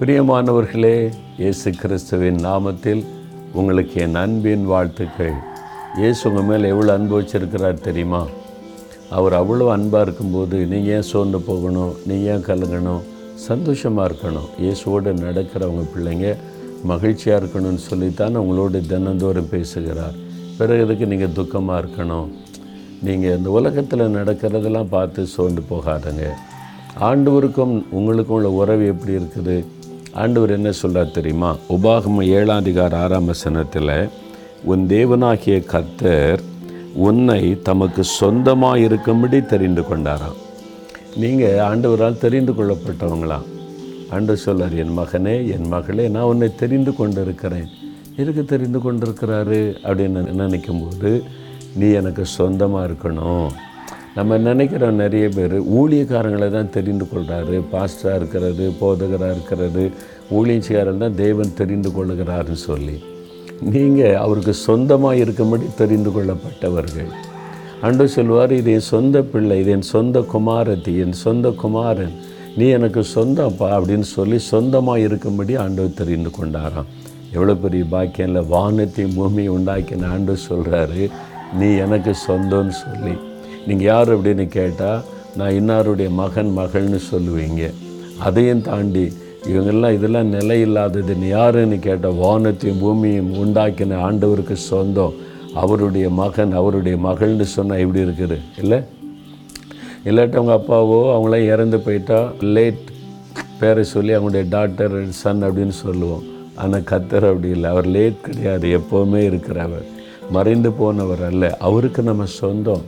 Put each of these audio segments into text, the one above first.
பிரியமானவர்களே இயேசு கிறிஸ்துவின் நாமத்தில் உங்களுக்கு என் அன்பின் வாழ்த்துக்கள். இயேசு உங்கள் மேலே எவ்வளோ அன்பு வச்சிருக்கிறார் தெரியுமா? அவர் அவ்வளோ அன்பாக இருக்கும்போது நீ ஏன் சோர்ந்து போகணும்? நீ ஏன் கலங்கணும்? சந்தோஷமாக இருக்கணும். இயேசுவோடு நடக்கிறவங்க பிள்ளைங்க மகிழ்ச்சியாக இருக்கணும்னு சொல்லித்தான் உங்களோட தினந்தோறும் பேசுகிறார். பிறகு இதுக்கு நீங்கள் துக்கமாக இருக்கணும்? நீங்கள் இந்த உலகத்தில் நடக்கிறதெல்லாம் பார்த்து சோர்ந்து போகாதங்க. ஆண்டவருக்கும் உங்களுக்கும் உள்ள உறவு எப்படி இருக்குது? ஆண்டவர் என்ன சொல்கிறார் தெரியுமா? உபாகம ஏழாம் அதிகார ஆறாம் வசனத்தில் உன் தேவனாகிய கர்த்தர் உன்னை தமக்கு சொந்தமாக இருக்கும்படி தெரிந்து கொண்டாராம். நீங்கள் ஆண்டவரால் தெரிந்து கொள்ளப்பட்டவங்களாம் ஆண்டு சொல்லார் என் மகனே என் மகளே நான் உன்னை தெரிந்து கொண்டு இருக்கிறேன் எதுக்கு தெரிந்து கொண்டிருக்கிறாரு அப்படின்னு நினைக்கும்போது நீ எனக்கு சொந்தமாக இருக்கணும். நம்ம நினைக்கிறோம் நிறைய பேர். ஊழியக்காரங்களை தான் தெரிந்து கொள்கிறாரு பாஸ்டராக இருக்கிறது போதகராக இருக்கிறது ஊழியக்காரன் தான் தேவன் தெரிந்து கொள்ளுகிறாருன்னு சொல்லி. நீங்கள் அவருக்கு சொந்தமாக இருக்கும்படி தெரிந்து கொள்ளப்பட்டவர்கள். அன்று சொல்வார் இது என் சொந்த பிள்ளை இது என் சொந்த குமாரத்தி என் சொந்த குமாரன். நீ எனக்கு சொந்தப்பா அப்படின்னு சொல்லி சொந்தமாக இருக்கும்படி ஆண்டவர் தெரிந்து கொண்டாராம். எவ்வளோ பெரிய பாக்கியம் இல்லை வானத்தையும் பூமியை உண்டாக்கின ஆண்டு சொல்கிறாரு நீ எனக்கு சொந்தம்னு சொல்லி. நீங்கள் யார் அப்படின்னு கேட்டால் நான் இன்னாருடைய மகன் மகள்னு சொல்லுவீங்க. அதையும் தாண்டி இவங்கெல்லாம் இதெல்லாம் நிலை யாருன்னு கேட்டால் வானத்தையும் பூமியும் உண்டாக்கின ஆண்டவருக்கு சொந்தம். அவருடைய மகன் அவருடைய மகள்னு சொன்னால் எப்படி இருக்குது? இல்லை? இல்லாட்டி அவங்க அப்பாவோ அவங்களாம் இறந்து போயிட்டா லேட் பேரை சொல்லி அவங்களுடைய டாக்டர் சன் அப்படின்னு சொல்லுவோம். ஆனால் கத்தர் அப்படி இல்லை. அவர் லேட் கிடையாது. எப்போவுமே இருக்கிறவர். மறைந்து போனவர் அல்ல. அவருக்கு நம்ம சொந்தம்.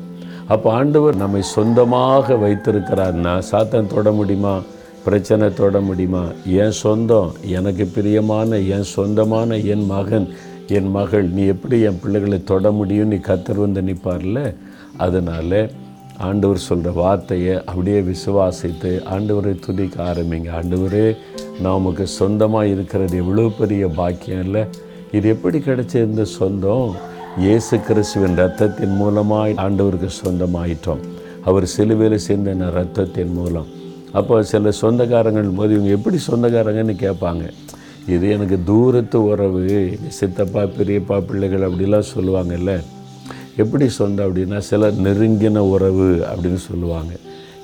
அப்போ ஆண்டவர் நம்மை சொந்தமாக வைத்திருக்கிறார்னா சாத்தன் தொட முடியுமா? பிரச்சனை தொட முடியுமா? என் சொந்தம் எனக்கு பிரியமான என் சொந்தமான என் மகன் என் மகள் நீ எப்படி என் பிள்ளைகளை தொட முடியும் நீ கத்தர் வந்து நிற்பார்ல? அதனால் ஆண்டவர் சொல்கிற வார்த்தையை அப்படியே விசுவாசித்து ஆண்டவரை துதிக்க ஆரம்பிங்க. ஆண்டவரே நான் உமக்கு சொந்தமாக இருக்கிறது எவ்வளோ பெரிய பாக்கியம் இல்லை. இது எப்படி கிடைச்ச இந்த சொந்தம்? இயேசு கிறிஸ்துவின் ரத்தத்தின் மூலமாய் ஆண்டவருக்கு சொந்தமாயிட்டோம். அவர் சிலுவையில் சிந்தின ரத்தத்தின் மூலம். அப்போ சில சொந்தக்காரங்கள் போது இவங்க எப்படி சொந்தக்காரங்கன்னு கேட்பாங்க. இது எனக்கு தூரத்து உறவு சித்தப்பா பெரியப்பா பிள்ளைகள் அப்படிலாம் சொல்லுவாங்கல்ல. எப்படி சொந்தம் அப்படின்னா சில நெருங்கின உறவு அப்படின்னு சொல்லுவாங்க.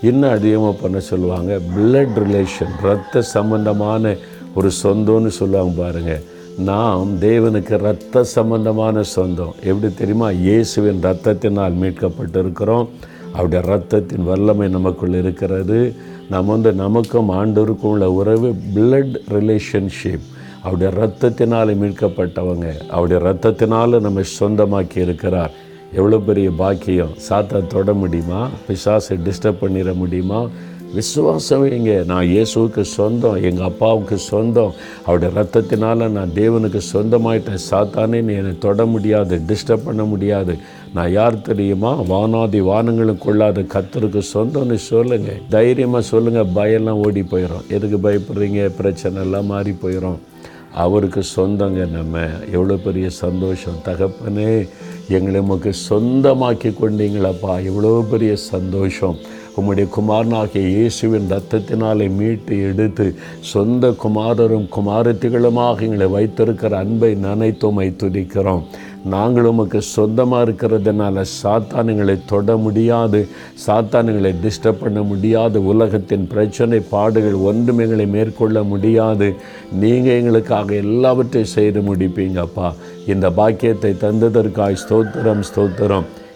இன்னும் அதிகமாக பண்ண சொல்லுவாங்க பிளட் ரிலேஷன் ரத்த சம்பந்தமான ஒரு சொந்தம்னு சொல்லுவாங்க பாருங்கள் நாம் தேவனுக்கு இரத்த சம்பந்தமான சொந்தம். எப்படி தெரியுமா? இயேசுவின் ரத்தத்தினால் மீட்கப்பட்டிருக்கிறோம். அவருடைய ரத்தத்தின் வல்லமை நமக்குள் இருக்கிறது. நம்ம வந்து நமக்கும் ஆண்டோருக்கும் உள்ள உறவு பிளட் ரிலேஷன்ஷிப் அவருடைய ரத்தத்தினால் மீட்கப்பட்டவங்க. அவருடைய ரத்தத்தினால் நம்ம சொந்தமாக்கி இருக்கிறார். எவ்வளோ பெரிய பாக்கியம். சாத்தா தொட முடியுமா? பிசாசை டிஸ்டர்ப் பண்ணிட முடியுமா? விசுவாசம். வைங்க நான் இயேசுவுக்கு சொந்தம் எங்கள் அப்பாவுக்கு சொந்தம். அவருடைய ரத்தத்தினால் நான் தேவனுக்கு சொந்தமாயிட்டேன். சாத்தானே நீ என்னை தொட முடியாது டிஸ்டர்ப் பண்ண முடியாது. நான் யார் தெரியுமா? வானாதி வானங்களும் கொள்ளாத கத்தருக்கு சொந்தம்னு சொல்லுங்கள் தைரியமாக சொல்லுங்கள் பயம்லாம் ஓடி போயிடும் எதுக்கு பயப்படுறீங்க? பிரச்சனை எல்லாம் மாறி போயிடும் அவருக்கு சொந்தங்க நம்ம. எவ்வளோ பெரிய சந்தோஷம். தகப்பனே எங்களை உமக்கு சொந்தமாக்கி கொண்டீங்களப்பா. எவ்வளோ பெரிய சந்தோஷம். உம்முடைய குமாரனாகிய இயேசுவின் ரத்தத்தினாலே மீட்டு எடுத்து சொந்த குமாரரும் குமாரத்திகளுமாக எங்களை வைத்திருக்கிற அன்பை நினைத்துமை துதிக்கிறோம். நாங்கள் உமக்கு சொந்தமாக இருக்கிறதுனால சாத்தானுங்களை தொட முடியாது சாத்தானுங்களை டிஸ்டர்ப் பண்ண முடியாது உலகத்தின் பிரச்சனை பாடுகள் ஒன்றும் எங்களை மேற்கொள்ள முடியாது. நீங்கள் எங்களுக்காக எல்லாவற்றையும் செய்து முடிப்பீங்கப்பா. இந்த பாக்கியத்தை தந்ததற்காய் ஸ்தோத்திரம் ஸ்தோத்திரம்.